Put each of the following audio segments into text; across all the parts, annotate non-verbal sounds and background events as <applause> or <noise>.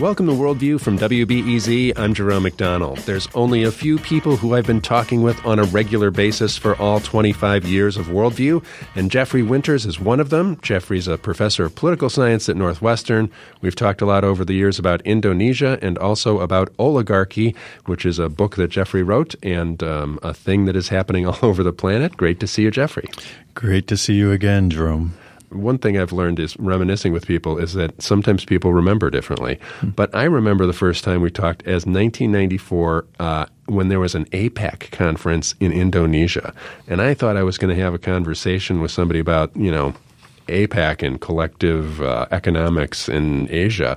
Welcome to Worldview from WBEZ. I'm Jerome McDonnell. There's only a few people who I've been talking with on a regular basis for all 25 years of Worldview, and Jeffrey Winters is one of them. Jeffrey's a professor of political science at Northwestern. We've talked a lot over the years about Indonesia and also about oligarchy, which is a book that Jeffrey wrote and um, a thing that is happening <laughs> all over the planet. Great to see you, Jeffrey. Great to see you again, Jerome one thing I've learned is reminiscing with people is that sometimes people remember differently. Hmm. But I remember the first time we talked as 1994 uh, when there was an APEC conference in Indonesia, and I thought I was going to have a conversation with somebody about you know APEC and collective uh, economics in Asia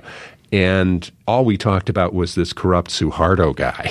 and all we talked about was this corrupt Suharto guy.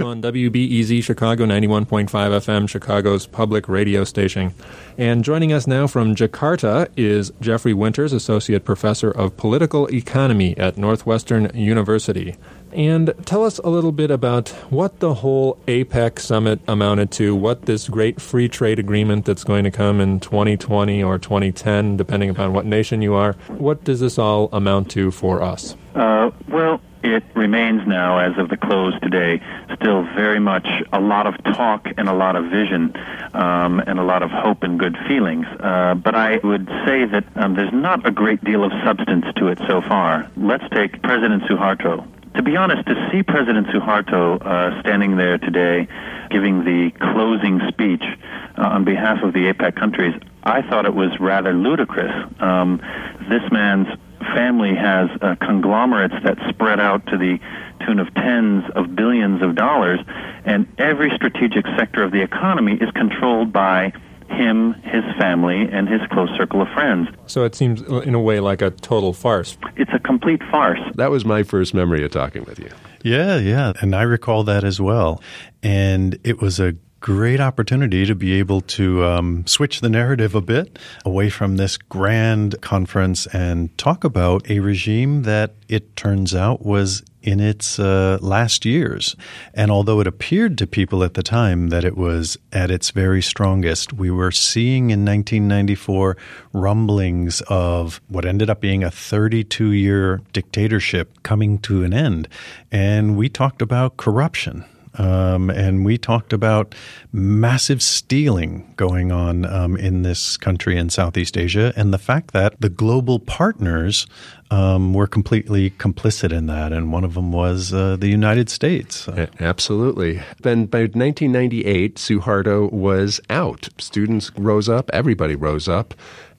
<laughs> On WBEZ Chicago 91.5 FM, Chicago's public radio station. And joining us now from Jakarta is Jeffrey Winters, Associate Professor of Political Economy at Northwestern University. And tell us a little bit about what the whole APEC summit amounted to, what this great free trade agreement that's going to come in 2020 or 2010, depending upon what nation you are, what does this all amount to for us? Uh, well, it remains now, as of the close today, still very much a lot of talk and a lot of vision um, and a lot of hope and good feelings. Uh, but I would say that um, there's not a great deal of substance to it so far. Let's take President Suharto to be honest, to see President Suharto uh, standing there today giving the closing speech uh, on behalf of the APEC countries, I thought it was rather ludicrous. Um, this man's family has uh, conglomerates that spread out to the tune of tens of billions of dollars, and every strategic sector of the economy is controlled by him, his family, and his close circle of friends. So it seems, in a way, like a total farce. It's a complete farce. That was my first memory of talking with you. Yeah, yeah. And I recall that as well. And it was a great opportunity to be able to um, switch the narrative a bit away from this grand conference and talk about a regime that it turns out was in its uh, last years. And although it appeared to people at the time that it was at its very strongest, we were seeing in 1994 rumblings of what ended up being a 32 year dictatorship coming to an end. And we talked about corruption. Um, and we talked about massive stealing going on um, in this country in Southeast Asia, and the fact that the global partners um, were completely complicit in that, and one of them was uh, the United States. Absolutely. Then by 1998, Suharto was out. Students rose up, everybody rose up,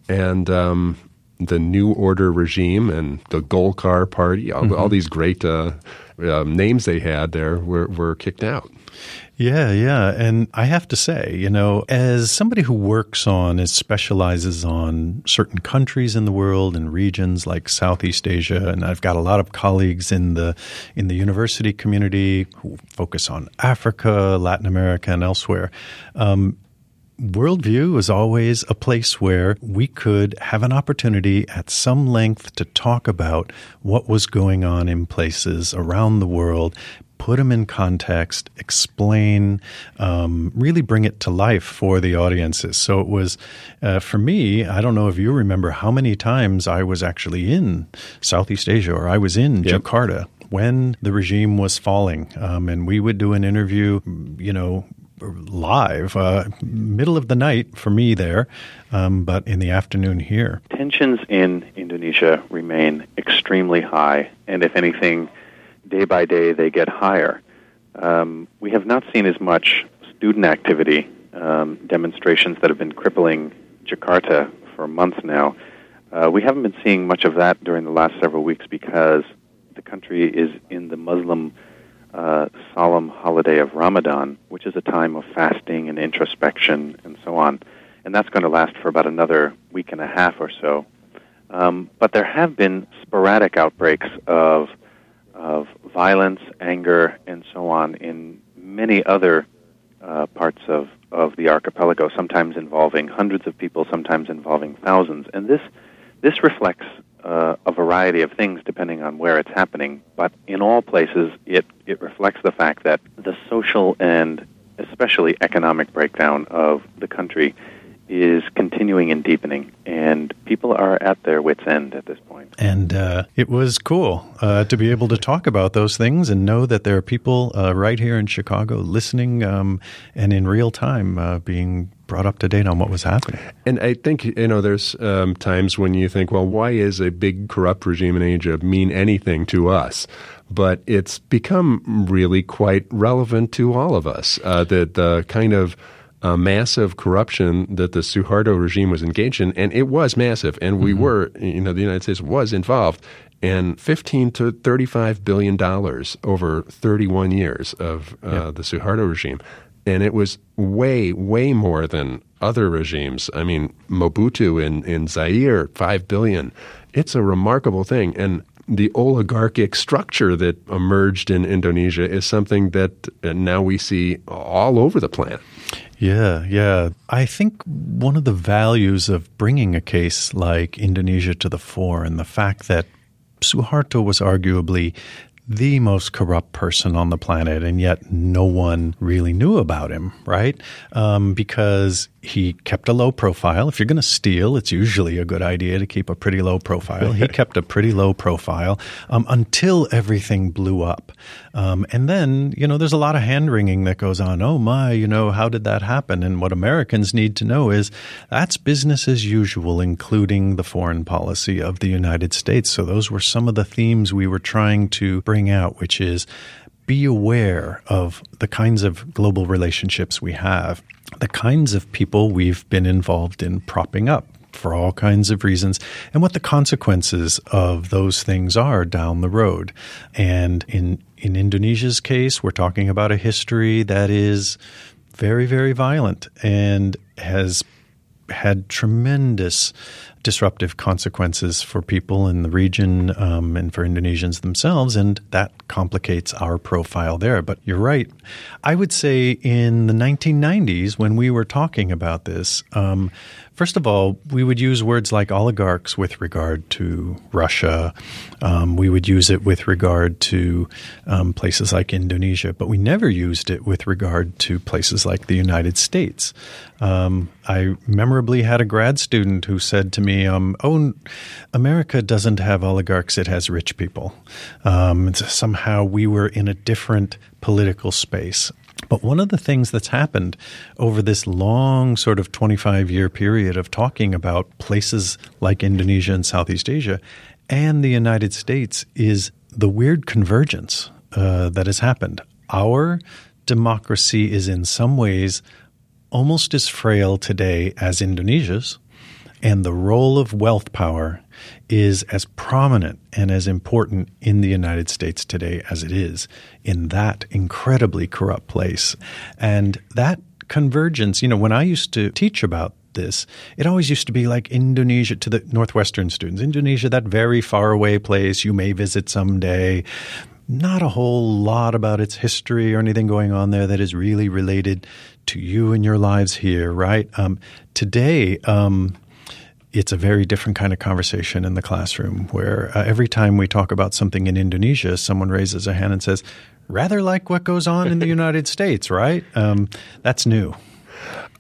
and um, the New Order regime and the Golkar Party, all, mm-hmm. all these great uh, um, names they had there were, were kicked out. Yeah, yeah. And I have to say, you know, as somebody who works on, and specializes on certain countries in the world and regions like Southeast Asia, and I've got a lot of colleagues in the in the university community who focus on Africa, Latin America, and elsewhere. Um, Worldview is always a place where we could have an opportunity at some length to talk about what was going on in places around the world, put them in context, explain, um, really bring it to life for the audiences. So it was, uh, for me, I don't know if you remember how many times I was actually in Southeast Asia or I was in yep. Jakarta when the regime was falling. Um, and we would do an interview, you know, live, uh, middle of the night for me there, um, but in the afternoon here. Tensions in Indonesia remain extremely high, and if anything, day by day they get higher. Um, we have not seen as much student activity, um, demonstrations that have been crippling Jakarta for months now. Uh, we haven't been seeing much of that during the last several weeks because the country is in the Muslim uh, solemn holiday of Ramadan, which is a time of fasting and introspection and so on. And that's going to last for about another week and a half or so. Um, but there have been sporadic outbreaks of, of violence, anger, and so on in many other uh, parts of, of the archipelago, sometimes involving hundreds of people, sometimes involving thousands. And this, this reflects uh, a variety of things depending on where it's happening. But in all places, it, it reflects the fact that the social and especially economic breakdown of the country is continuing and deepening. And people are at their wits' end at this point. And uh, it was cool uh, to be able to talk about those things and know that there are people uh, right here in Chicago listening um, and in real time uh, being brought up to date on what was happening. And I think you know, there's um, times when you think, well, why is a big corrupt regime in Asia mean anything to us? But it's become really quite relevant to all of us. Uh, the the kind of uh, massive corruption that the Suharto regime was engaged in, and it was massive, and we mm-hmm. were, you know, the United States was involved, and 15 to 35 billion dollars over 31 years of uh, yeah. the Suharto regime and it was way, way more than other regimes. I mean, Mobutu in, in Zaire, five billion. It's a remarkable thing. And the oligarchic structure that emerged in Indonesia is something that uh, now we see all over the planet. Yeah, yeah. I think one of the values of bringing a case like Indonesia to the fore and the fact that Suharto was arguably the most corrupt person on the planet, and yet no one really knew about him, right? Um, because he kept a low profile. If you're going to steal, it's usually a good idea to keep a pretty low profile. he <laughs> kept a pretty low profile um, until everything blew up. Um, and then, you know, there's a lot of hand wringing that goes on. Oh, my, you know, how did that happen? And what Americans need to know is that's business as usual, including the foreign policy of the United States. So those were some of the themes we were trying to bring out, which is be aware of the kinds of global relationships we have, the kinds of people we've been involved in propping up for all kinds of reasons, and what the consequences of those things are down the road. And in in Indonesia's case, we're talking about a history that is very, very violent and has had tremendous disruptive consequences for people in the region um, and for Indonesians themselves, and that complicates our profile there. But you're right. I would say in the 1990s, when we were talking about this, um, First of all, we would use words like oligarchs with regard to Russia. Um, we would use it with regard to um, places like Indonesia, but we never used it with regard to places like the United States. Um, I memorably had a grad student who said to me, um, "Oh, America doesn't have oligarchs; it has rich people. Um, somehow we were in a different political space." But one of the things that's happened over this long sort of 25 year period of talking about places like Indonesia and Southeast Asia and the United States is the weird convergence uh, that has happened. Our democracy is in some ways almost as frail today as Indonesia's, and the role of wealth power is as prominent and as important in the United States today as it is in that incredibly corrupt place. And that convergence, you know, when I used to teach about this, it always used to be like Indonesia to the Northwestern students. Indonesia, that very far away place you may visit someday. Not a whole lot about its history or anything going on there that is really related to you and your lives here, right? Um, today, um, it's a very different kind of conversation in the classroom where uh, every time we talk about something in Indonesia, someone raises a hand and says, rather like what goes on in the <laughs> United States, right? Um, that's new.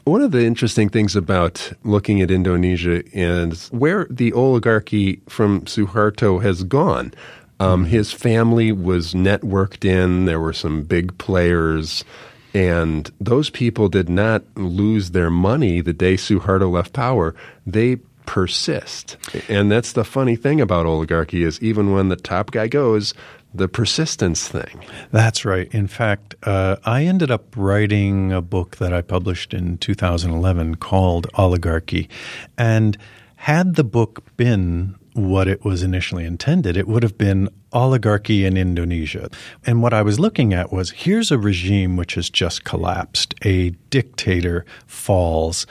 One of the interesting things about looking at Indonesia is where the oligarchy from Suharto has gone. Um, mm-hmm. his family was networked in, there were some big players. And those people did not lose their money the day Suharto left power. They persist. And that's the funny thing about oligarchy is even when the top guy goes, the persistence thing. That's right. In fact, uh, I ended up writing a book that I published in 2011 called Oligarchy. And had the book been what it was initially intended, it would have been oligarchy in Indonesia. And what I was looking at was here's a regime which has just collapsed, a dictator falls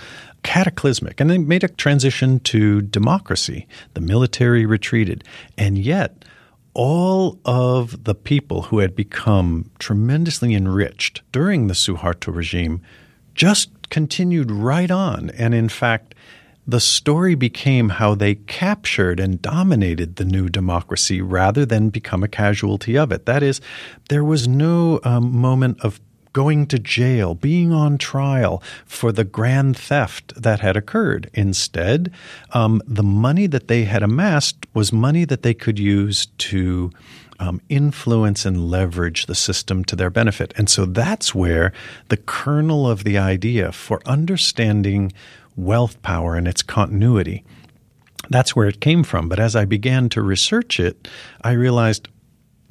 cataclysmic. And they made a transition to democracy. The military retreated. And yet, all of the people who had become tremendously enriched during the Suharto regime just continued right on. And in fact, the story became how they captured and dominated the new democracy rather than become a casualty of it. That is, there was no um, moment of going to jail, being on trial for the grand theft that had occurred. Instead, um, the money that they had amassed was money that they could use to um, influence and leverage the system to their benefit. And so that's where the kernel of the idea for understanding wealth power and its continuity that's where it came from. But as I began to research it, I realized,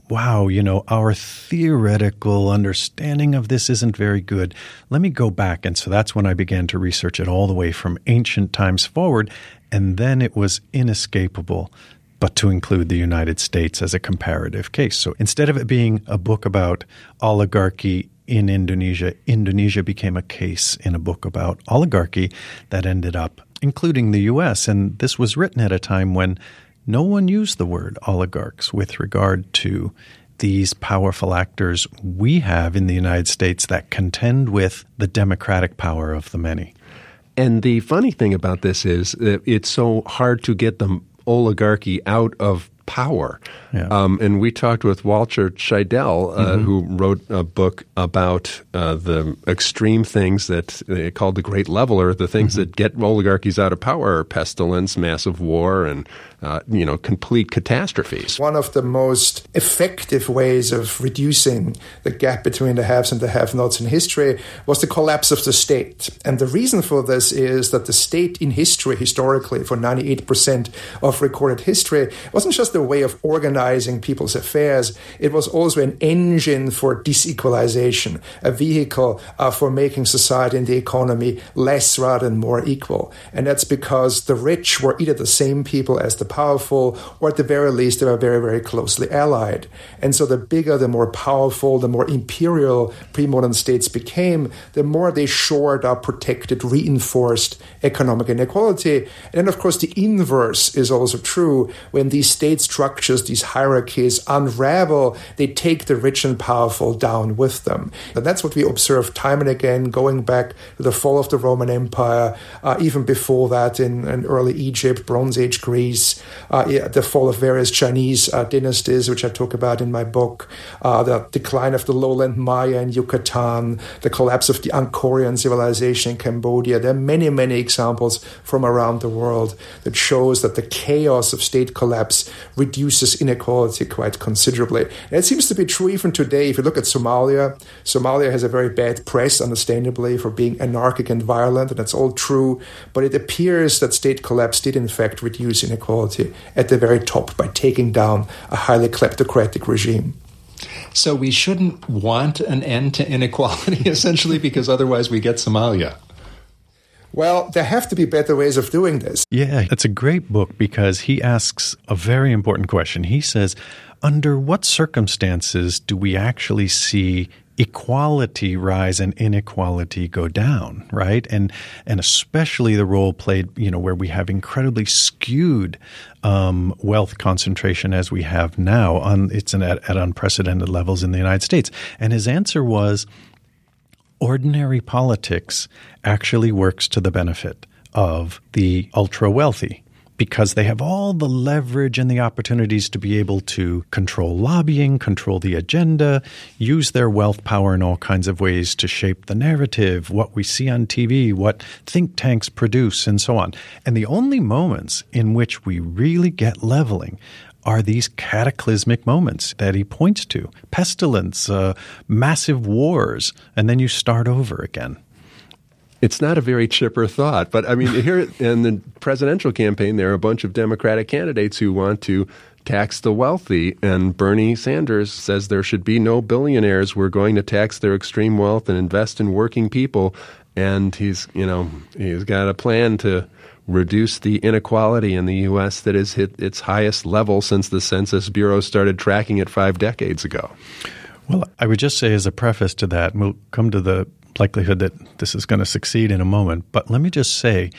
wow, you know, our theoretical understanding of this isn't very good. Let me go back. And so that's when I began to research it all the way from ancient times forward. And then it was inescapable but to include the United States as a comparative case. So instead of it being a book about oligarchy in Indonesia, Indonesia became a case in a book about oligarchy that ended up including the US. And this was written at a time when no one used the word oligarchs with regard to these powerful actors we have in the United States that contend with the democratic power of the many. And the funny thing about this is that it's so hard to get the oligarchy out of power. Yeah. Um, and we talked with Walter Scheidel, uh, mm-hmm. who wrote a book about uh, the extreme things that they called the Great Leveler, the things mm-hmm. that get oligarchies out of power, pestilence, massive war, and uh, you know, complete catastrophes. One of the most effective ways of reducing the gap between the haves and the have-nots in history was the collapse of the state. And the reason for this is that the state in history, historically, for 98% of recorded history, wasn't just a way of organizing people's affairs, it was also an engine for disequalization, a vehicle uh, for making society and the economy less rather than more equal. And that's because the rich were either the same people as the powerful, or at the very least, they were very, very closely allied. And so the bigger, the more powerful, the more imperial pre modern states became, the more they shored up, protected, reinforced economic inequality. And then, of course, the inverse is also true. When these state structures, these hierarchies unravel, they take the rich and powerful down with them. And that's what we observe time and again, going back to the fall of the Roman Empire, uh, even before that in, in, early Egypt, Bronze Age Greece, uh, the fall of various Chinese uh, dynasties, which I talk about in my book, uh, the decline of the lowland Maya in Yucatan, the collapse of the Angkorian civilization in Cambodia. There are many, many examples from around the world that shows that the chaos of state collapse reduces inequality quite considerably. And it seems to be true even today. If you look at Somalia, Somalia has a very bad press, understandably, for being anarchic and violent, and that's all true. But it appears that state collapse did, in fact, reduce inequality at the very top by taking down a highly kleptocratic regime. So we shouldn't want an end to inequality, <laughs> essentially, because otherwise we get Somalia. Well, there have to be better ways of doing this. Yeah, it's a great book because he asks a very important question. He says, under what circumstances do we actually see equality rise and inequality go down, right? And and especially the role played, you know, where we have incredibly skewed um, wealth concentration as we have now. On it's an, at, at unprecedented levels in the United States. And his answer was ordinary politics actually works to the benefit of the ultra wealthy because they have all the leverage and the opportunities to be able to control lobbying, control the agenda, use their wealth power in all kinds of ways to shape the narrative, what we see on TV, what think tanks produce, and so on. And the only moments in which we really get leveling are these cataclysmic moments that he points to pestilence, uh, massive wars, and then you start over again. It's not a very chipper thought, but I mean, <laughs> here in the presidential campaign, there are a bunch of Democratic candidates who want to tax the wealthy. And Bernie Sanders says there should be no billionaires. We're going to tax their extreme wealth and invest in working people. And he's, you know, he's got a plan to reduce the inequality in the U.S. that has hit its highest level since the Census Bureau started tracking it five decades ago. Well, I would just say as a preface to that, and we'll come to the likelihood that this is going to succeed in a moment, but let me just say,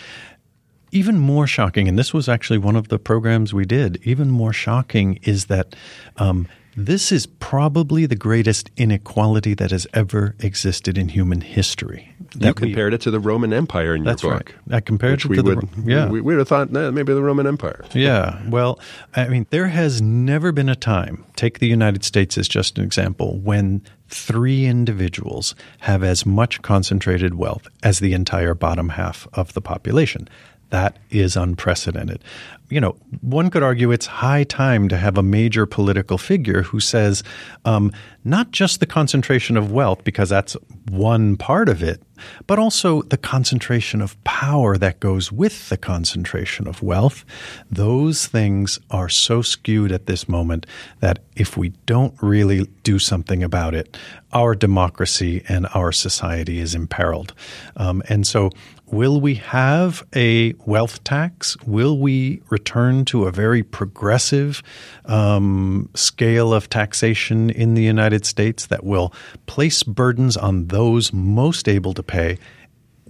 even more shocking, and this was actually one of the programs we did, even more shocking is that um, this is probably the greatest inequality that has ever existed in human history. You compared we, it to the Roman Empire in your that's book. Right. I compared it we to would, the yeah. We, would have thought nah, maybe the Roman Empire. Yeah. Well, I mean, there has never been a time. Take the United States as just an example when three individuals have as much concentrated wealth as the entire bottom half of the population. That is unprecedented. You know, one could argue it's high time to have a major political figure who says um, not just the concentration of wealth, because that's one part of it, but also the concentration of power that goes with the concentration of wealth. Those things are so skewed at this moment that if we don't really do something about it, our democracy and our society is imperiled. Um, and so Will we have a wealth tax? Will we return to a very progressive um, scale of taxation in the United States that will place burdens on those most able to pay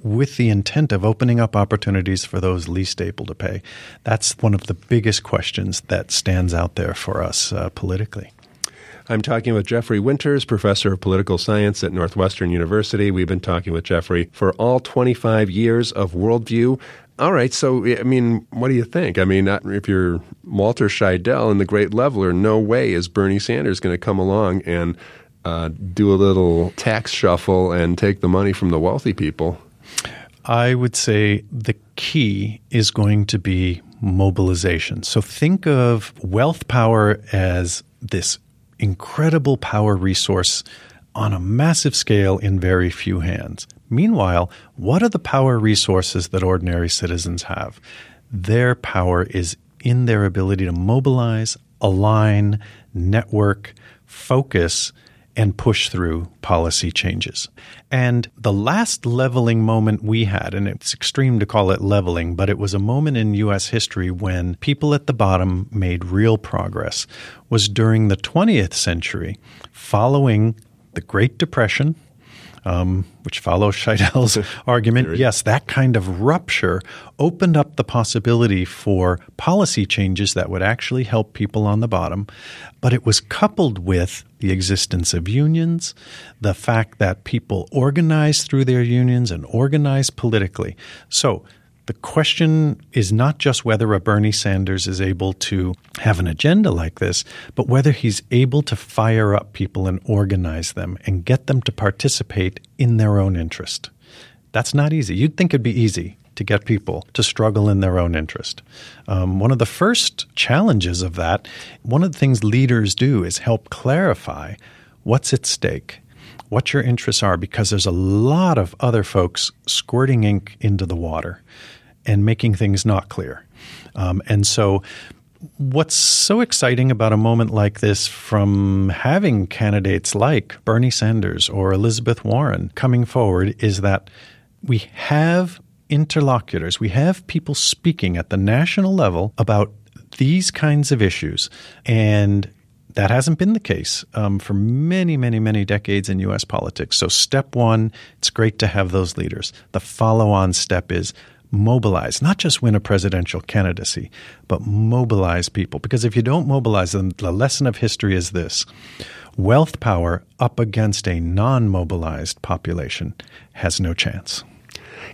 with the intent of opening up opportunities for those least able to pay? That's one of the biggest questions that stands out there for us uh, politically. I'm talking with Jeffrey Winters, professor of political science at Northwestern University. We've been talking with Jeffrey for all 25 years of Worldview. All right, so I mean, what do you think? I mean, if you're Walter Scheidel and the Great Leveler, no way is Bernie Sanders going to come along and uh, do a little tax shuffle and take the money from the wealthy people. I would say the key is going to be mobilization. So think of wealth power as this incredible power resource on a massive scale in very few hands. Meanwhile, what are the power resources that ordinary citizens have? Their power is in their ability to mobilize, align, network, focus, and push through policy changes. And the last leveling moment we had, and it's extreme to call it leveling, but it was a moment in U.S. history when people at the bottom made real progress, was during the 20th century, following the Great Depression, um, which follows <laughs> Scheidel's argument. Yes, that kind of rupture opened up the possibility for policy changes that would actually help people on the bottom. But it was coupled with the existence of unions, the fact that people organized through their unions and organized politically. So the question is not just whether a Bernie Sanders is able to have an agenda like this, but whether he's able to fire up people and organize them and get them to participate in their own interest. That's not easy. You'd think it'd be easy to get people to struggle in their own interest. Um, one of the first challenges of that, one of the things leaders do is help clarify what's at stake what your interests are because there's a lot of other folks squirting ink into the water and making things not clear. Um, and so, what's so exciting about a moment like this from having candidates like Bernie Sanders or Elizabeth Warren coming forward is that we have interlocutors, we have people speaking at the national level about these kinds of issues. And that hasn't been the case um, for many, many, many decades in U.S. politics. So, step one, it's great to have those leaders. The follow on step is mobilize, not just win a presidential candidacy, but mobilize people. Because if you don't mobilize them, the lesson of history is this wealth power up against a non mobilized population has no chance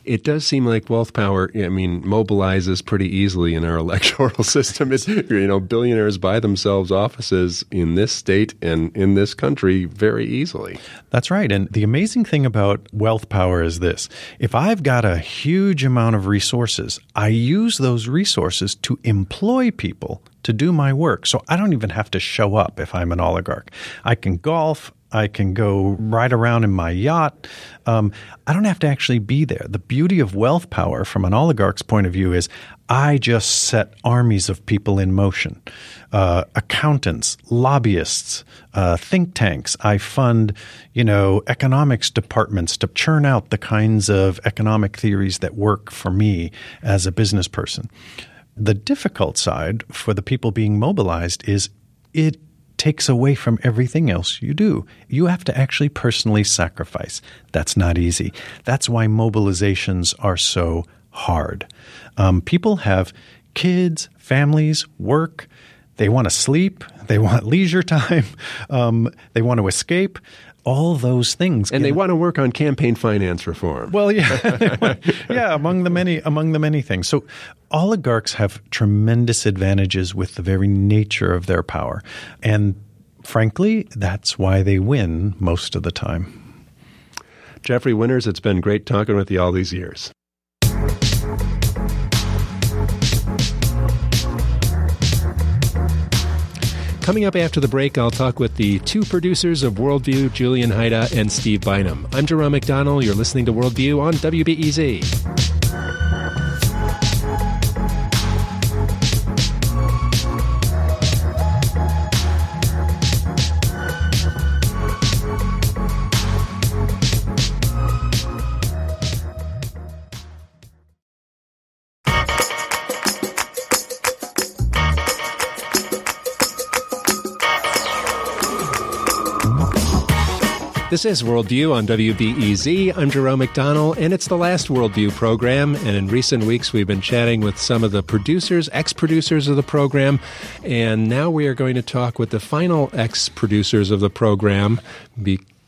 it does seem like wealth power, I mean, mobilizes pretty easily in our <laughs> electoral system. It's, you know, billionaires buy themselves offices in this state and in this country very easily. That's right. And the amazing thing about wealth power is this if I've got a huge amount of resources, I use those resources to employ people to do my work. So I don't even have to show up if I'm an oligarch. I can golf. I can go ride around in my yacht. Um, I don't have to actually be there. The beauty of wealth power from an oligarch's point of view is I just set armies of people in motion uh, accountants, lobbyists, uh, think tanks. I fund, you know, economics departments to churn out the kinds of economic theories that work for me as a business person. The difficult side for the people being mobilized is it takes away from everything else you do. You have to actually personally sacrifice. That's not easy. That's why mobilizations are so hard. Um, people have kids, families, work. They want to sleep. They want <laughs> leisure time. Um, they want to escape all those things. And they want to work on campaign finance reform. Well, yeah, <laughs> yeah, among the many among the many things. So oligarchs have tremendous advantages with the very nature of their power, and frankly, that's why they win most of the time. Jeffrey Winters, it's been great talking with you all these years. Coming up after the break, I'll talk with the two producers of Worldview, Julian Hayda and Steve Bynum. I'm Jerome McDonnell. You're listening to Worldview on WBEZ. This is Worldview on WBEZ. I'm Jerome McDonnell, and it's the last Worldview program. And in recent weeks, we've been chatting with some of the producers, ex producers of the program. And now we are going to talk with the final ex producers of the program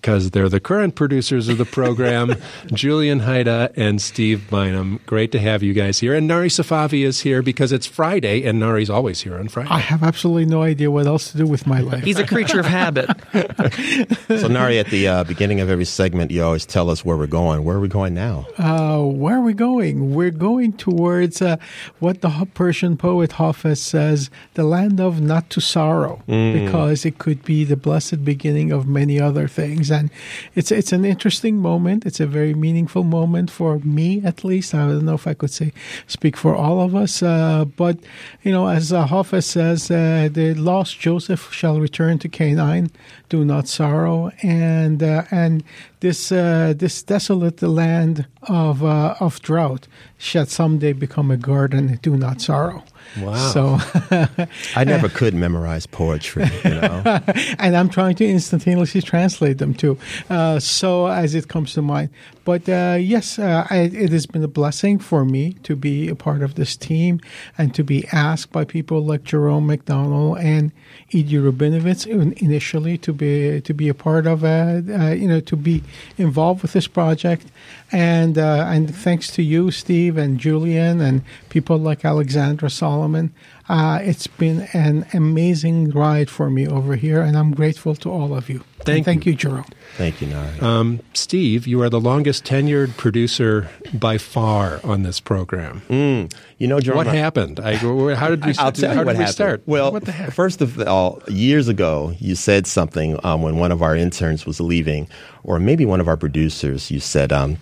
because they're the current producers of the program, <laughs> Julian Hayda and Steve Bynum. Great to have you guys here. And Nari Safavi is here because it's Friday, and Nari's always here on Friday. I have absolutely no idea what else to do with my life. He's a creature of habit. <laughs> so, Nari, at the uh, beginning of every segment, you always tell us where we're going. Where are we going now? Uh, where are we going? We're going towards uh, what the Persian poet Hafez says, the land of not to sorrow, mm. because it could be the blessed beginning of many other things and it's it's an interesting moment. It's a very meaningful moment for me, at least. I don't know if I could say speak for all of us, uh, but you know, as uh, Hafez says, uh, the lost Joseph shall return to Canaan. Do not sorrow, and uh, and this uh, this desolate land of uh, of drought shall someday become a garden. Do not sorrow. Wow. So <laughs> I never could memorize poetry, you know. <laughs> and I'm trying to instantaneously translate them too. Uh, so as it comes to mind. But uh, yes, uh, I, it has been a blessing for me to be a part of this team and to be asked by people like Jerome McDonnell and Edie Rabinowitz initially to be to be a part of, uh, uh, you know, to be involved with this project. And uh, and thanks to you, Steve and Julian, and people like Alexandra Solomon, uh, it's been an amazing ride for me over here, and I'm grateful to all of you. Thank, thank you. you, Jerome. Thank you, Nari. Um, Steve, you are the longest tenured producer by far on this program. Mm. You know, Jerome, what happened? I, how did we? <laughs> I'll tell how you what did we start? Well, first of all, years ago, you said something um, when one of our interns was leaving, or maybe one of our producers. You said, um,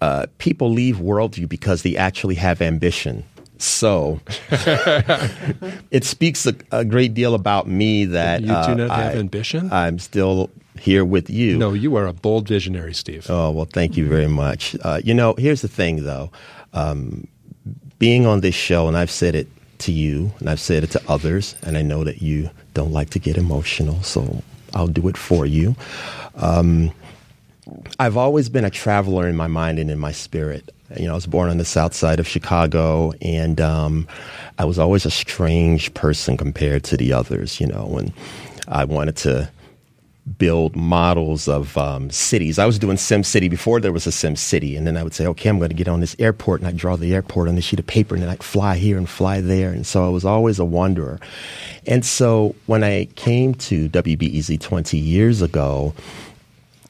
uh, "People leave Worldview because they actually have ambition." So it speaks a, a, great deal about me that you do uh, not have I, ambition. I'm still here with you. No, you are a bold visionary, Steve. Oh well, thank you very much. Uh, you know, here's the thing, though. Um, being on this show, and I've said it to you, and I've said it to others, and I know that you don't like to get emotional, so I'll do it for you. Um, I've always been a traveler in my mind and in my spirit. You know, I was born on the south side of Chicago, and um, I was always a strange person compared to the others. You know, and I wanted to build models of um, cities. I was doing Sim City before there was a Sim City, and then I would say, okay, I'm going to get on this airport, and I'd draw the airport on a sheet of paper, and then I'd fly here and fly there, and so I was always a wanderer. And so when I came to WBEZ 20 years ago,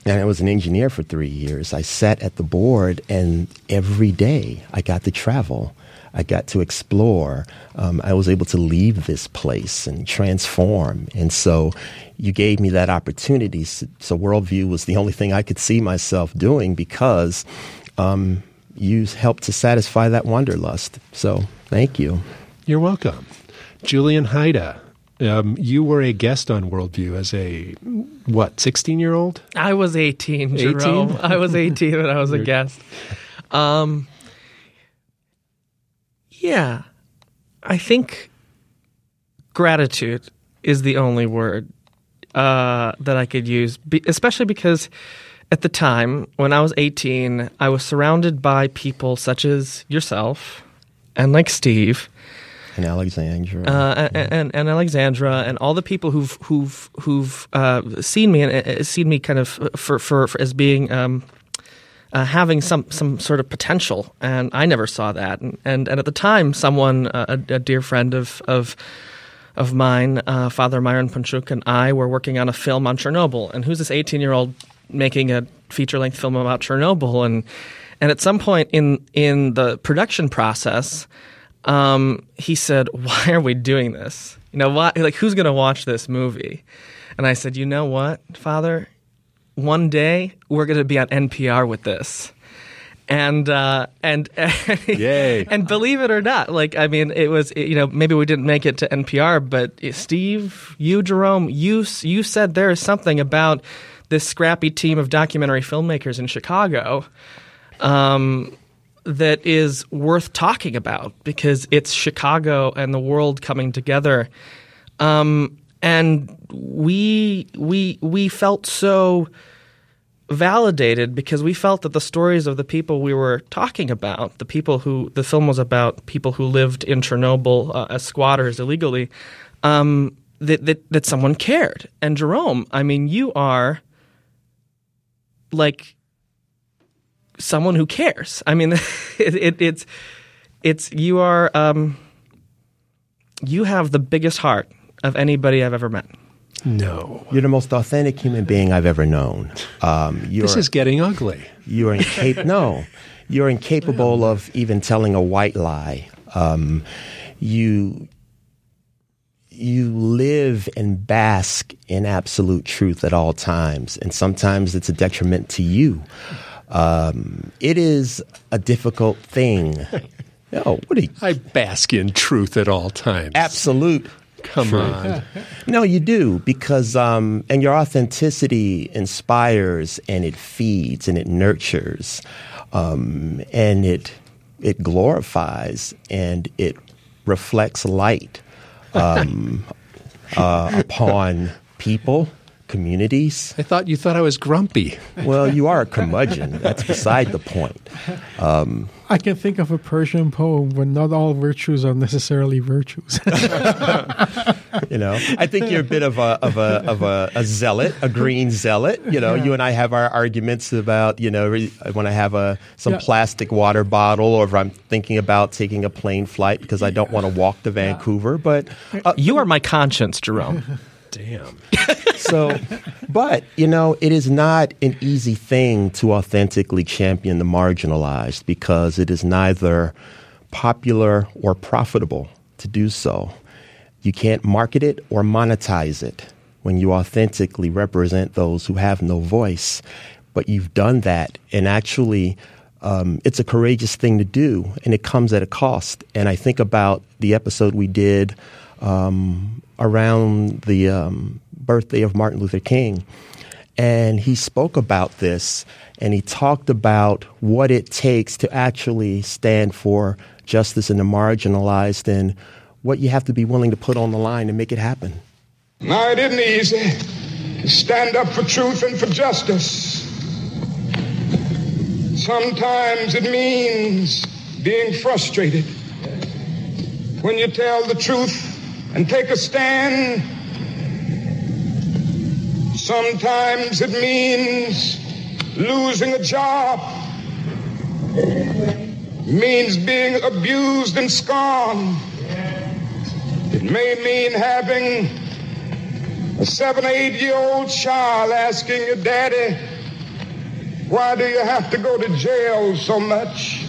and I was an engineer for three years. I sat at the board, and every day I got to travel. I got to explore. Um, I was able to leave this place and transform. And so you gave me that opportunity. So, so Worldview was the only thing I could see myself doing because um, you helped to satisfy that wanderlust. So thank you. You're welcome. Julian Hayda, um, you were a guest on Worldview as a what, sixteen year old? I was eighteen, Jerome. 18? <laughs> I was eighteen when I was a guest. Um, yeah, I think gratitude is the only word uh, that I could use, be, especially because at the time when I was eighteen, I was surrounded by people such as yourself and like Steve and Alexandra, uh, and, and, and Alexandra, and all the people who've who've who've uh, seen me and uh, seen me kind of for for, for as being. Um, uh, having some some sort of potential, and I never saw that. And and, and at the time, someone, uh, a, a, dear friend of of of mine, uh, Father Myron Panchuk, and I were working on a film on Chernobyl. And who's this 18 year old making a feature length film about Chernobyl? And and at some point in in the production process, um, he said, "Why are we doing this? You know, why? Like, who's going to watch this movie?" And I said, "You know what, Father? One day we're going to be on NPR with this." and uh, and <laughs> Yay. and believe it or not, like I mean, it was you know maybe we didn't make it to NPR, but Steve, you Jerome, you you said there is something about this scrappy team of documentary filmmakers in Chicago um, that is worth talking about because it's Chicago and the world coming together. Um, and we we we felt so validated because we felt that the stories of the people we were talking about, the people who the film was about, people who lived in Chernobyl uh, as squatters illegally, um, that, that that someone cared. And Jerome, I mean, you are like someone who cares. I mean, <laughs> it, it, it's it's you are um, you have the biggest heart of anybody I've ever met. No. You're the most authentic human being I've ever known. Um, you're, This is getting ugly. you're <laughs> incapable. no, you're incapable of even telling a white lie. Um, you you live and bask in absolute truth at all times, and sometimes it's a detriment to you. Um, it is a difficult thing. <laughs> No, what you? I bask in truth at all times. Absolute Come on. No, you do because, um, and your authenticity inspires and it feeds and it nurtures, um, and it it glorifies and it reflects light um, <laughs> uh, upon people, communities. I thought you thought I was grumpy. Well, you are a curmudgeon. That's beside the point. I can think of a Persian poem where not all virtues are necessarily virtues. <laughs> You know, I think you're a bit of a of a of a, a zealot, a green zealot. You know, you and I have our arguments about you know when I have a some Yeah. plastic water bottle, or if I'm thinking about taking a plane flight because I don't want to walk to Vancouver. But uh, You are my conscience, Jerome. <laughs> Damn. <laughs> so, but you know, it is not an easy thing to authentically champion the marginalized because it is neither popular or profitable to do so. You can't market it or monetize it when you authentically represent those who have no voice. But you've done that, and actually, um, it's a courageous thing to do, and it comes at a cost. And I think about the episode we did um, around the um, birthday of Martin Luther King. And he spoke about this and he talked about what it takes to actually stand for justice in the marginalized and what you have to be willing to put on the line to make it happen. Now, it isn't easy to stand up for truth and for justice. Sometimes it means being frustrated. When you tell the truth and take a stand, sometimes it means losing a job, means being abused and scorned. It may mean having a seven, eight year old child asking your daddy, why do you have to go to jail so much?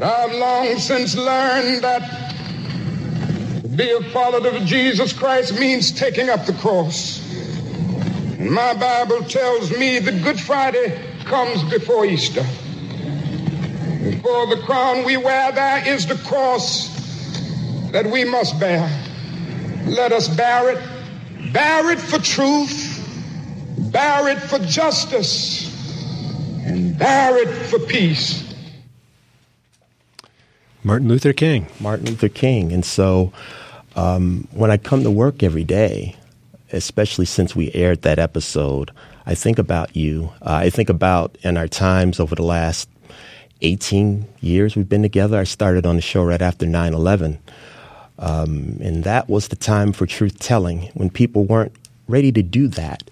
I've long since learned that be a follower of Jesus Christ means taking up the cross. And my Bible tells me that Good Friday comes before Easter. Before the crown we wear, there is the cross that we must bear. Let us bear it. Bear it for truth, bear it for justice, and bear it for peace. Martin Luther King. Martin Luther King. And so um, when I come to work every day, especially since we aired that episode, I think about you. Uh, I think about in our times over the last 18 years we've been together. I started on the show right after 9 11. Um, and that was the time for truth telling when people weren't ready to do that.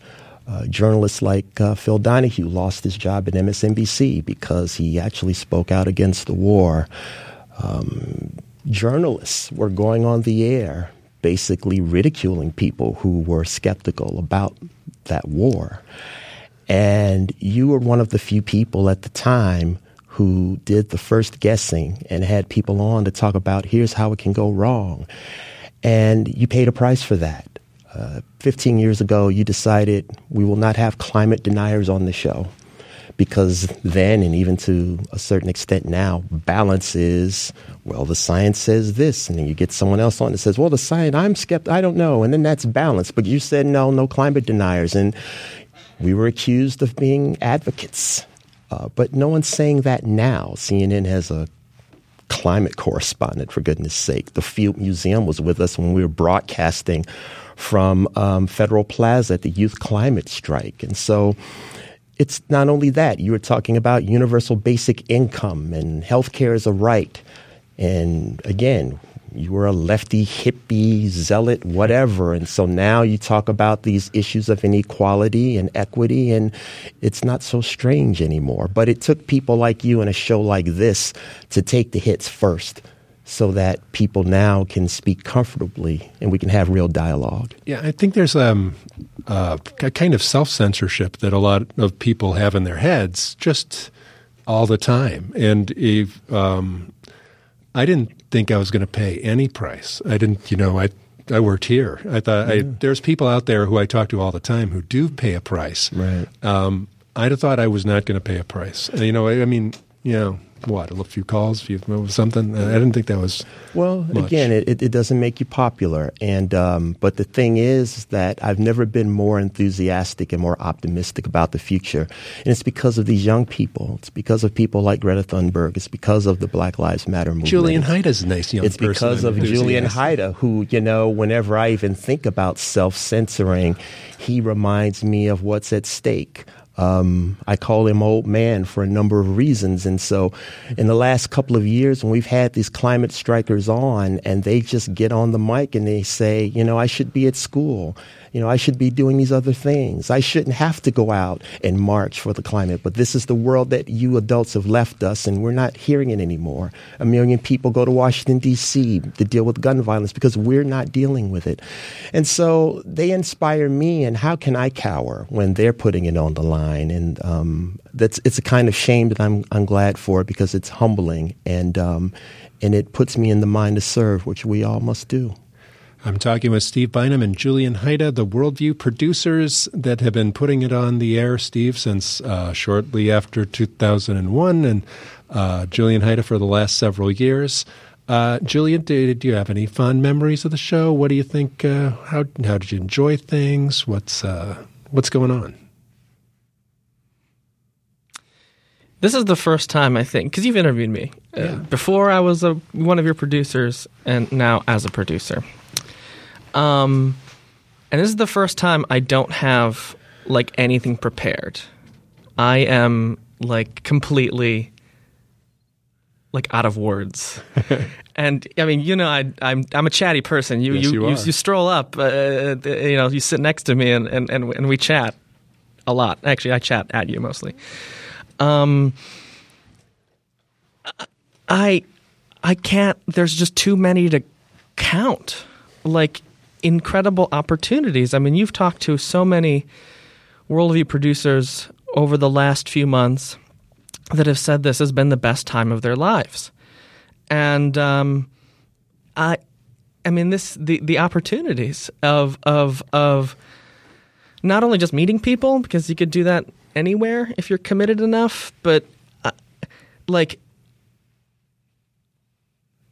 Uh, journalists like uh, Phil Donahue lost his job at MSNBC because he actually spoke out against the war. Um, journalists were going on the air basically ridiculing people who were skeptical about that war. And you were one of the few people at the time who did the first guessing and had people on to talk about here's how it can go wrong. And you paid a price for that. Uh, 15 years ago, you decided we will not have climate deniers on the show because then, and even to a certain extent now, balance is well, the science says this, and then you get someone else on that says, well, the science, I'm skeptical, I don't know, and then that's balance. But you said no, no climate deniers, and we were accused of being advocates. Uh, but no one's saying that now. CNN has a climate correspondent, for goodness sake. The Field Museum was with us when we were broadcasting from um, Federal Plaza at the Youth Climate Strike. And so it's not only that, you were talking about universal basic income and healthcare is a right. And again, you were a lefty, hippie, zealot, whatever. And so now you talk about these issues of inequality and equity, and it's not so strange anymore. But it took people like you in a show like this to take the hits first so that people now can speak comfortably and we can have real dialogue. Yeah, I think there's um, uh, a kind of self censorship that a lot of people have in their heads just all the time. And if, um, I didn't think I was going to pay any price. I didn't, you know, I I worked here. I thought I, there's people out there who I talk to all the time who do pay a price. Right. Um, I'd have thought I was not going to pay a price. You know, I, I mean, you know, what a few calls, a few something. I didn't think that was well. Much. Again, it, it doesn't make you popular, and um, but the thing is that I've never been more enthusiastic and more optimistic about the future, and it's because of these young people. It's because of people like Greta Thunberg. It's because of the Black Lives Matter movement. Julian is a nice young it's person. It's because of Julian Hayda, who you know, whenever I even think about self censoring, he reminds me of what's at stake. Um, I call him old man for a number of reasons. And so, in the last couple of years, when we've had these climate strikers on and they just get on the mic and they say, you know, I should be at school you know, I should be doing these other things. I shouldn't have to go out and march for the climate. But this is the world that you adults have left us, and we're not hearing it anymore. A million people go to Washington, D.C. to deal with gun violence because we're not dealing with it. And so they inspire me, and how can I cower when they're putting it on the line? And um, that's it's a kind of shame that I'm I'm glad for because it's humbling and um, and it puts me in the mind to serve, which we all must do. I'm talking with Steve Bynum and Julian Hayda, the Worldview producers that have been putting it on the air, Steve, since uh, shortly after 2001, and uh, Julian Hayda for the last several years. Uh, Julian, do, do, you have any fond memories of the show? What do you think? Uh, how how did you enjoy things? What's uh, what's going on? This is the first time I think because you've interviewed me uh, yeah. before. I was a, one of your producers, and now as a producer. Um, and this is the first time I don't have like anything prepared. I am like completely like out of words. <laughs> and I mean, you know, I, am I'm, I'm a chatty person. You yes, you, you, you, you, stroll up, uh, you know, you sit next to me, and, and, and and we chat a lot. Actually, I chat at you mostly. Um, I I can't. There's just too many to count. Like incredible opportunities. I mean, you've talked to so many worldview producers over the last few months that have said this has been the best time of their lives, and um, I, I mean, this the the opportunities of of of not only just meeting people because you could do that anywhere if you're committed enough, but uh, like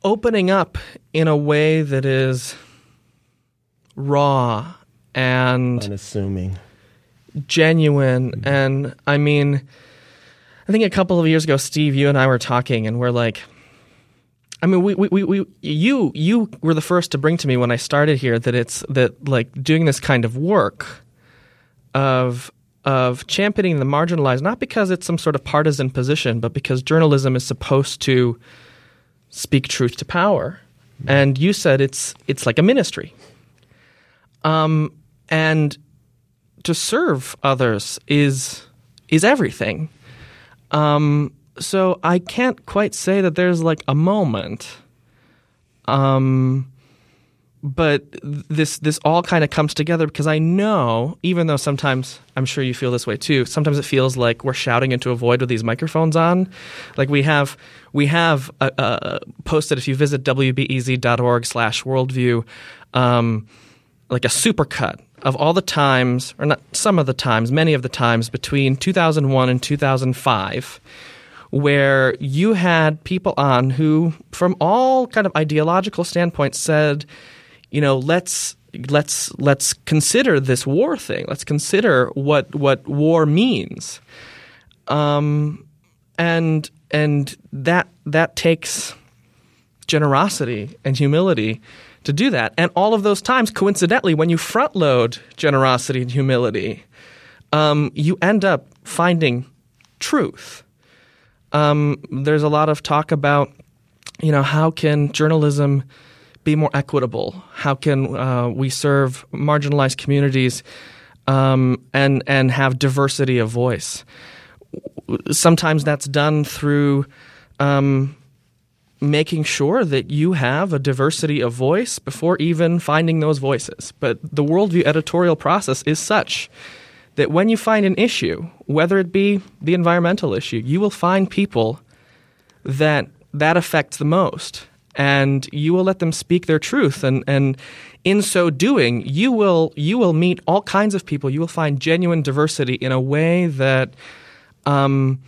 opening up in a way that is raw and unassuming, genuine. Mm-hmm. And I mean, I think a couple of years ago, Steve, you and I were talking, and we're like, I mean, we, we, we, you, you were the first to bring to me when I started here that it's that like doing this kind of work of of championing the marginalized, not because it's some sort of partisan position, but because journalism is supposed to speak truth to power. Mm-hmm. And you said it's it's like a ministry. Um, and to serve others is is everything. Um, so I can't quite say that there's like a moment, Um, but this this all kind of comes together because I know, even though sometimes I'm sure you feel this way too. Sometimes it feels like we're shouting into a void with these microphones on. Like we have we have uh, uh, posted if you visit wbez.org/worldview, um, like a supercut of all the times, or not some of the times, many of the times between 2001 and 2005 where you had people on who, from all kind of ideological standpoints, said, you know, let's let's let's consider this war thing. Let's consider what what war means. Um, and and that that takes generosity and humility to do that. And all of those times, coincidentally, when you front load generosity and humility, um, you end up finding truth. Um, there's a lot of talk about, you know, how can journalism be more equitable? How can uh, we serve marginalized communities um, and and have diversity of voice? Sometimes that's done through um, making sure that you have a diversity of voice before even finding those voices. But the worldview editorial process is such that when you find an issue, whether it be the environmental issue, you will find people that that affects the most and you will let them speak their truth and and in so doing you will you will meet all kinds of people you will find genuine diversity in a way that um,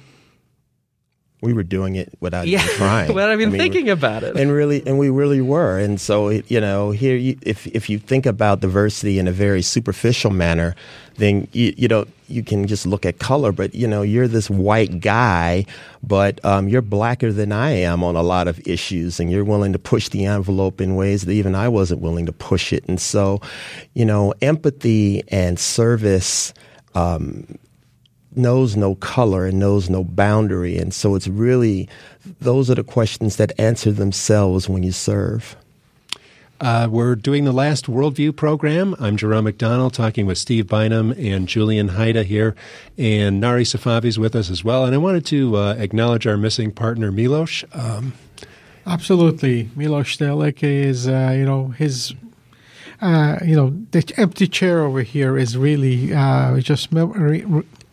we were doing it without yeah, even <laughs> trying, without even I mean, thinking about it, and really, and we really were. And so, you know, here, you, if if you think about diversity in a very superficial manner, then you, you know you can just look at color. But you know, you're this white guy, but um, you're blacker than I am on a lot of issues, and you're willing to push the envelope in ways that even I wasn't willing to push it. And so, you know, empathy and service. Um, knows no color and knows no boundary. And so it's really, those are the questions that answer themselves when you serve. Uh, we're doing the last Worldview program. I'm Jerome McDonnell talking with Steve Bynum and Julian Hayda here, and Nari Safavi is with us as well. And I wanted to uh, acknowledge our missing partner, Milos. Um, Absolutely. Milos Stehlik is, uh, you know, his uh, you know, the empty chair over here is really uh, just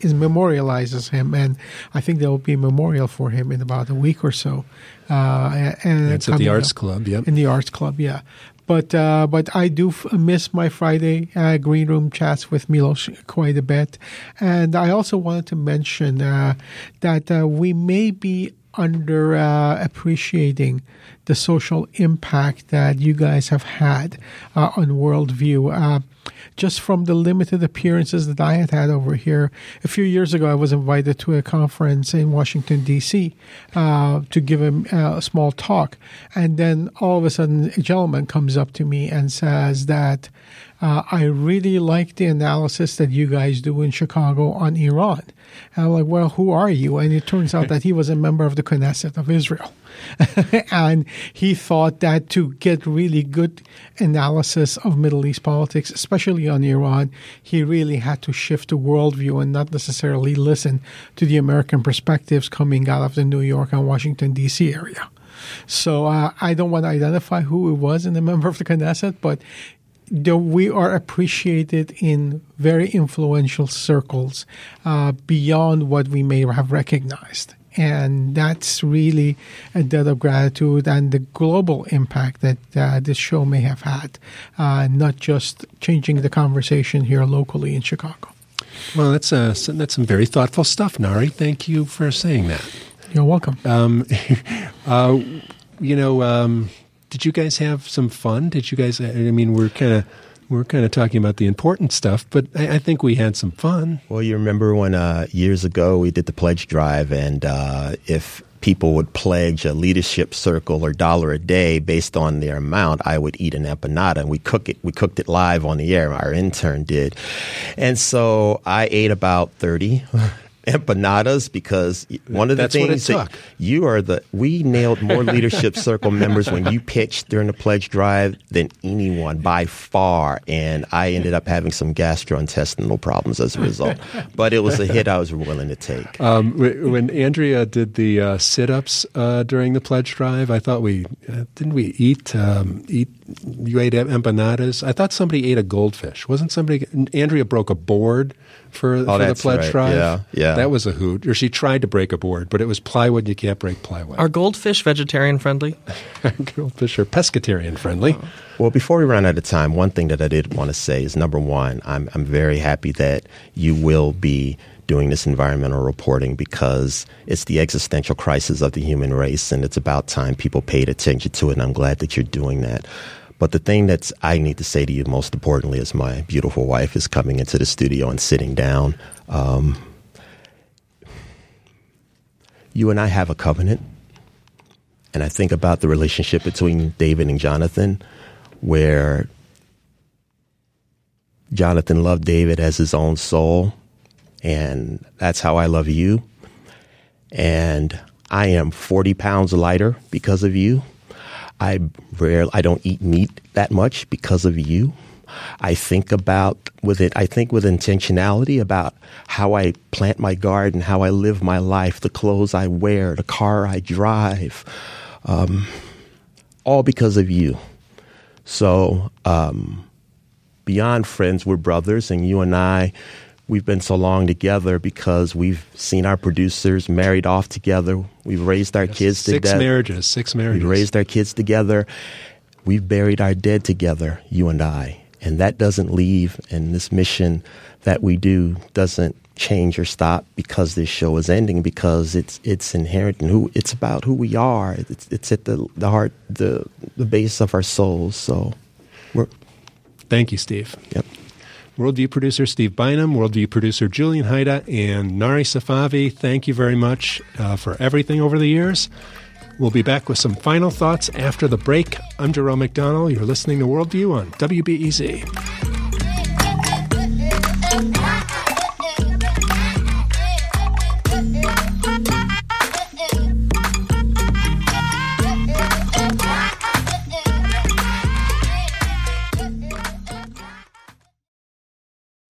is memorializes him, and I think there will be a memorial for him in about a week or so. Uh, and it's at the Arts up, Club, yeah. In the Arts Club, yeah. But uh, but I do f- miss my Friday uh, green room chats with Milos quite a bit, and I also wanted to mention uh, that uh, we may be under uh, appreciating the social impact that you guys have had uh, on worldview. Uh, just from the limited appearances that I had had over here. A few years ago, I was invited to a conference in Washington, D.C. Uh, to give a, a, small talk. And then all of a sudden, a gentleman comes up to me and says that uh, I really like the analysis that you guys do in Chicago on Iran. And I'm like, well, who are you? And it turns out <laughs> that he was a member of the Knesset of Israel. <laughs> and he thought that to get really good analysis of Middle East politics, especially on Iran, he really had to shift the worldview and not necessarily listen to the American perspectives coming out of the New York and Washington, D.C. area. So uh, I don't want to identify who it was in the <laughs> member of the Knesset, but we are appreciated in very influential circles uh, beyond what we may have recognized and that's really a debt of gratitude and the global impact that uh, this show may have had, uh, not just changing the conversation here locally in Chicago. Well, that's uh, that's some very thoughtful stuff, Nari. Thank you for saying that. You're welcome. Um, <laughs> uh, you know, um, did you guys have some fun? Did you guys? I mean, we're kind of we're kind of talking about the important stuff, but I, I, think we had some fun. Well, you remember when uh, years ago we did the pledge drive, and uh, if people would pledge a leadership circle or dollar a day based on their amount, I would eat an empanada, and we cook it. We cooked it live on the air. Our intern did, and so I ate about thirty. Empanadas because one of the That's what it things that took. you are the we nailed more leadership <laughs> circle members when you pitched during the pledge drive than anyone by far, and I ended up having some gastrointestinal problems as a result. <laughs> But it was a hit I was willing to take. Um, when Andrea did the uh, sit-ups uh, during the pledge drive, I thought we uh, didn't we eat um, eat. You ate empanadas. I thought somebody ate a goldfish. Wasn't somebody? Andrea broke a board for, oh, for the Oh, pledge right. drive. Yeah, yeah. That was a hoot. Or she tried to break a board, but it was plywood. You can't break plywood. Are goldfish vegetarian friendly? <laughs> goldfish are pescatarian friendly. Well, before we run out of time, one thing that I did want to say is number one, I'm, I'm very happy that you will be doing this environmental reporting because it's the existential crisis of the human race, and it's about time people paid attention to it. And I'm glad that you're doing that. But the thing that's I need to say to you most importantly is my beautiful wife is coming into the studio and sitting down. Um, you and I have a covenant and I think about the relationship between David and Jonathan, where Jonathan loved David as his own soul, and that's how I love you. And I am 40 pounds lighter because of you. I rare, I don't eat meat that much because of you. I think about with it. I think with intentionality about how I plant my garden, how I live my life, the clothes I wear, the car I drive, um, all because of you. So um, beyond friends, we're brothers, and you and I, we've been so long together because we've seen our producers married off together. We've raised our kids together. Six marriages. Six marriages. We've raised our kids together. We've buried our dead together, you and I. And that doesn't leave, and this mission that we do doesn't change or stop because this show is ending because it's it's inherent in who it's about who we are. It's it's at the the heart the the base of our souls. So we're Thank you, Steve. Yep. Worldview producer Steve Bynum, Worldview producer Julian Hayda, and Nari Safavi, thank you very much uh, for everything over the years. We'll be back with some final thoughts after the break. I'm Jerome McDonnell. You're listening to Worldview on WBEZ.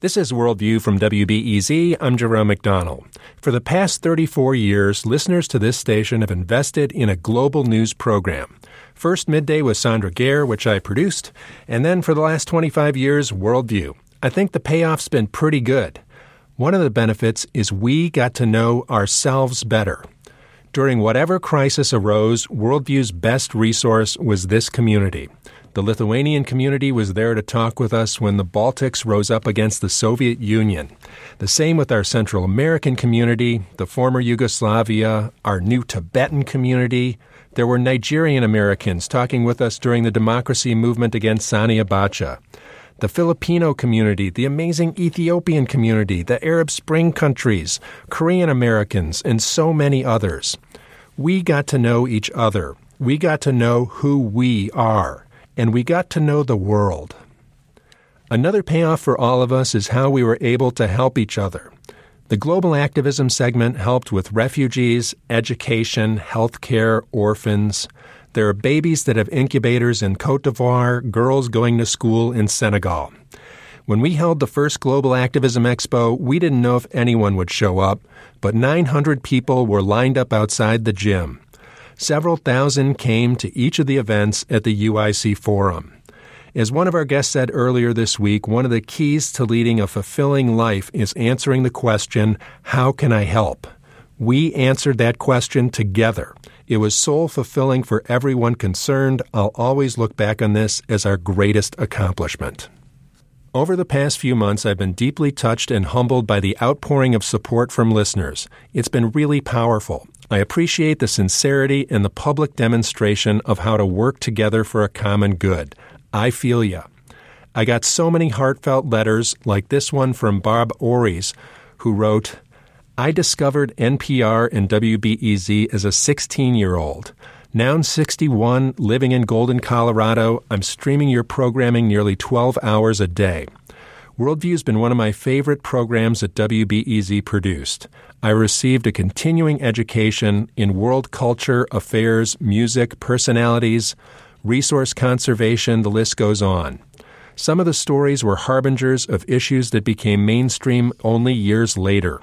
This is Worldview from WBEZ. I'm Jerome McDonnell. For the past 34 years, listeners to this station have invested in a global news program. First, Midday with Sandra Gair, which I produced, and then for the last 25 years, Worldview. I think the payoff's been pretty good. One of the benefits is we got to know ourselves better. During whatever crisis arose, Worldview's best resource was this community. The Lithuanian community was there to talk with us when the Baltics rose up against the Soviet Union. The same with our Central American community, the former Yugoslavia, our new Tibetan community. There were Nigerian Americans talking with us during the democracy movement against Sani Abacha. The Filipino community, the amazing Ethiopian community, the Arab Spring countries, Korean Americans, and so many others. We got to know each other. We got to know who we are and we got to know the world. Another payoff for all of us is how we were able to help each other. The global activism segment helped with refugees, education, healthcare, orphans. There are babies that have incubators in Cote d'Ivoire, girls going to school in Senegal. When we held the first Global Activism Expo, we didn't know if anyone would show up, but 900 people were lined up outside the gym. Several thousand came to each of the events at the UIC Forum. As one of our guests said earlier this week, one of the keys to leading a fulfilling life is answering the question, How can I help? We answered that question together. It was soul fulfilling for everyone concerned. I'll always look back on this as our greatest accomplishment. Over the past few months, I've been deeply touched and humbled by the outpouring of support from listeners. It's been really powerful. I appreciate the sincerity and the public demonstration of how to work together for a common good. I feel ya. I got so many heartfelt letters, like this one from Bob Ories, who wrote, I discovered NPR and WBEZ as a 16 year old. Now I'm 61, living in Golden, Colorado. I'm streaming your programming nearly 12 hours a day. Worldview has been one of my favorite programs that WBEZ produced. I received a continuing education in world culture, affairs, music, personalities, resource conservation, the list goes on. Some of the stories were harbingers of issues that became mainstream only years later.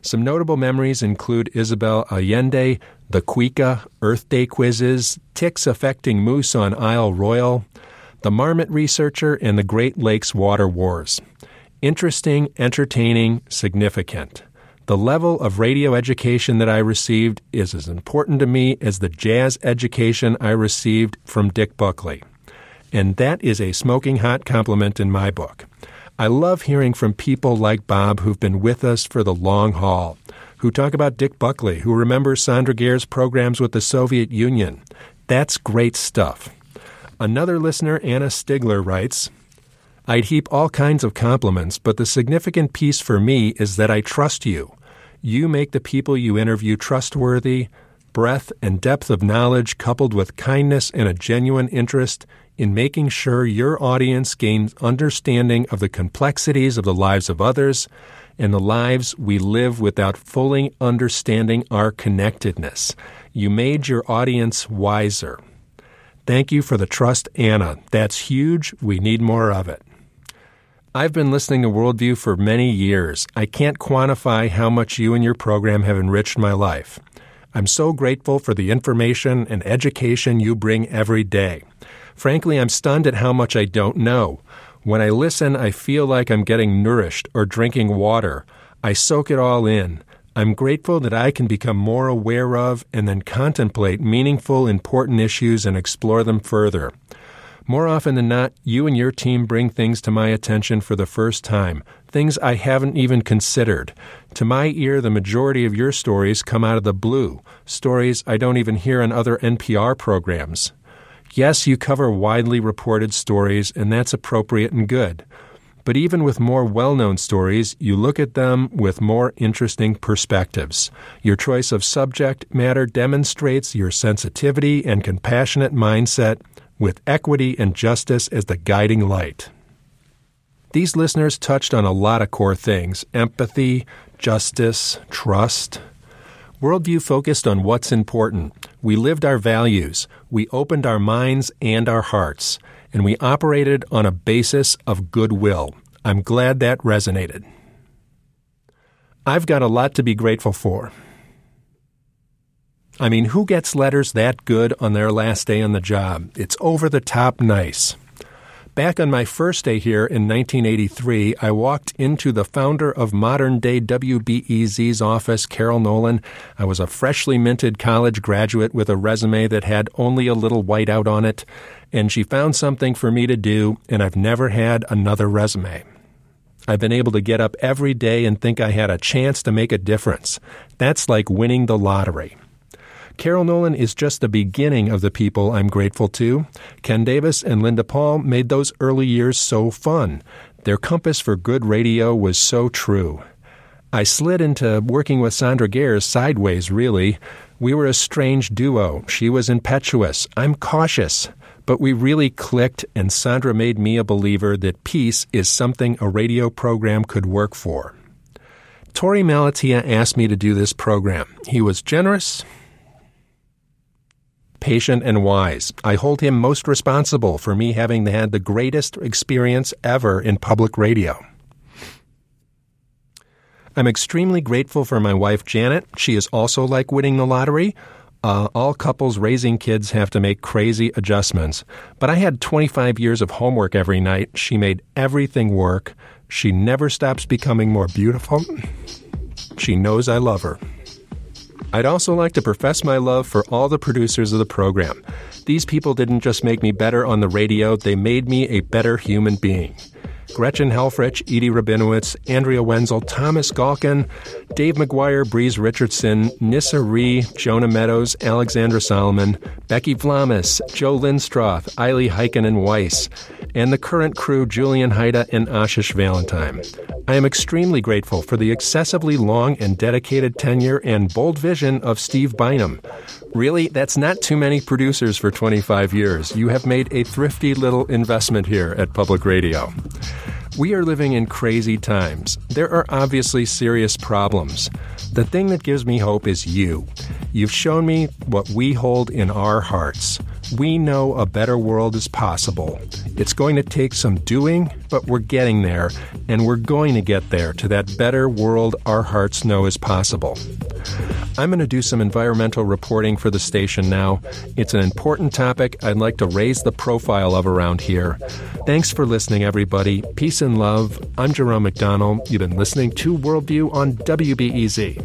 Some notable memories include Isabel Allende, the Cuica, Earth Day quizzes, ticks affecting moose on Isle Royale, the Marmot Researcher, and the Great Lakes Water Wars. Interesting, entertaining, significant. The level of radio education that I received is as important to me as the jazz education I received from Dick Buckley. And that is a smoking hot compliment in my book. I love hearing from people like Bob who've been with us for the long haul, who talk about Dick Buckley, who remember Sandra Gair's programs with the Soviet Union. That's great stuff. Another listener, Anna Stigler, writes I'd heap all kinds of compliments, but the significant piece for me is that I trust you. You make the people you interview trustworthy. Breadth and depth of knowledge, coupled with kindness and a genuine interest, in making sure your audience gains understanding of the complexities of the lives of others and the lives we live without fully understanding our connectedness. You made your audience wiser. Thank you for the trust, Anna. That's huge. We need more of it. I've been listening to Worldview for many years. I can't quantify how much you and your program have enriched my life. I'm so grateful for the information and education you bring every day. Frankly, I'm stunned at how much I don't know. When I listen, I feel like I'm getting nourished or drinking water. I soak it all in. I'm grateful that I can become more aware of and then contemplate meaningful, important issues and explore them further. More often than not, you and your team bring things to my attention for the first time, things I haven't even considered. To my ear, the majority of your stories come out of the blue, stories I don't even hear on other NPR programs. Yes, you cover widely reported stories, and that's appropriate and good. But even with more well known stories, you look at them with more interesting perspectives. Your choice of subject matter demonstrates your sensitivity and compassionate mindset with equity and justice as the guiding light. These listeners touched on a lot of core things empathy, justice, trust. Worldview focused on what's important. We lived our values. We opened our minds and our hearts. And we operated on a basis of goodwill. I'm glad that resonated. I've got a lot to be grateful for. I mean, who gets letters that good on their last day on the job? It's over the top nice. Back on my first day here in 1983, I walked into the founder of modern day WBEZ's office, Carol Nolan. I was a freshly minted college graduate with a resume that had only a little whiteout on it, and she found something for me to do, and I've never had another resume. I've been able to get up every day and think I had a chance to make a difference. That's like winning the lottery. Carol Nolan is just the beginning of the people I'm grateful to. Ken Davis and Linda Paul made those early years so fun. Their compass for good radio was so true. I slid into working with Sandra Gair sideways, really. We were a strange duo. She was impetuous. I'm cautious. But we really clicked, and Sandra made me a believer that peace is something a radio program could work for. Torey Malatia asked me to do this program. He was generous, patient, and wise. I hold him most responsible for me having had the greatest experience ever in public radio. I'm extremely grateful for my wife, Janet. She is also like winning the lottery. Uh, all couples raising kids have to make crazy adjustments. But I had 25 years of homework every night. She made everything work. She never stops becoming more beautiful. She knows I love her. I'd also like to profess my love for all the producers of the program. These people didn't just make me better on the radio, they made me a better human being. Gretchen Helfrich, Edie Rabinowitz, Andrea Wenzel, Thomas Galkin, Dave McGuire, Breeze Richardson, Nissa Ree, Jonah Meadows, Alexandra Solomon, Becky Vlamis, Joe Lindstroth, Heiken and Weiss, and the current crew Julian Hayda and Ashish Valentine. I am extremely grateful for the excessively long and dedicated tenure and bold vision of Steve Bynum. Really, that's not too many producers for 25 years. You have made a thrifty little investment here at Public Radio. We are living in crazy times. There are obviously serious problems. The thing that gives me hope is you. You've shown me what we hold in our hearts. We know a better world is possible. It's going to take some doing, but we're getting there, and we're going to get there to that better world our hearts know is possible. I'm going to do some environmental reporting for the station now. It's an important topic I'd like to raise the profile of around here. Thanks for listening, everybody. Peace and love. I'm Jerome McDonnell. You've been listening to Worldview on WBEZ.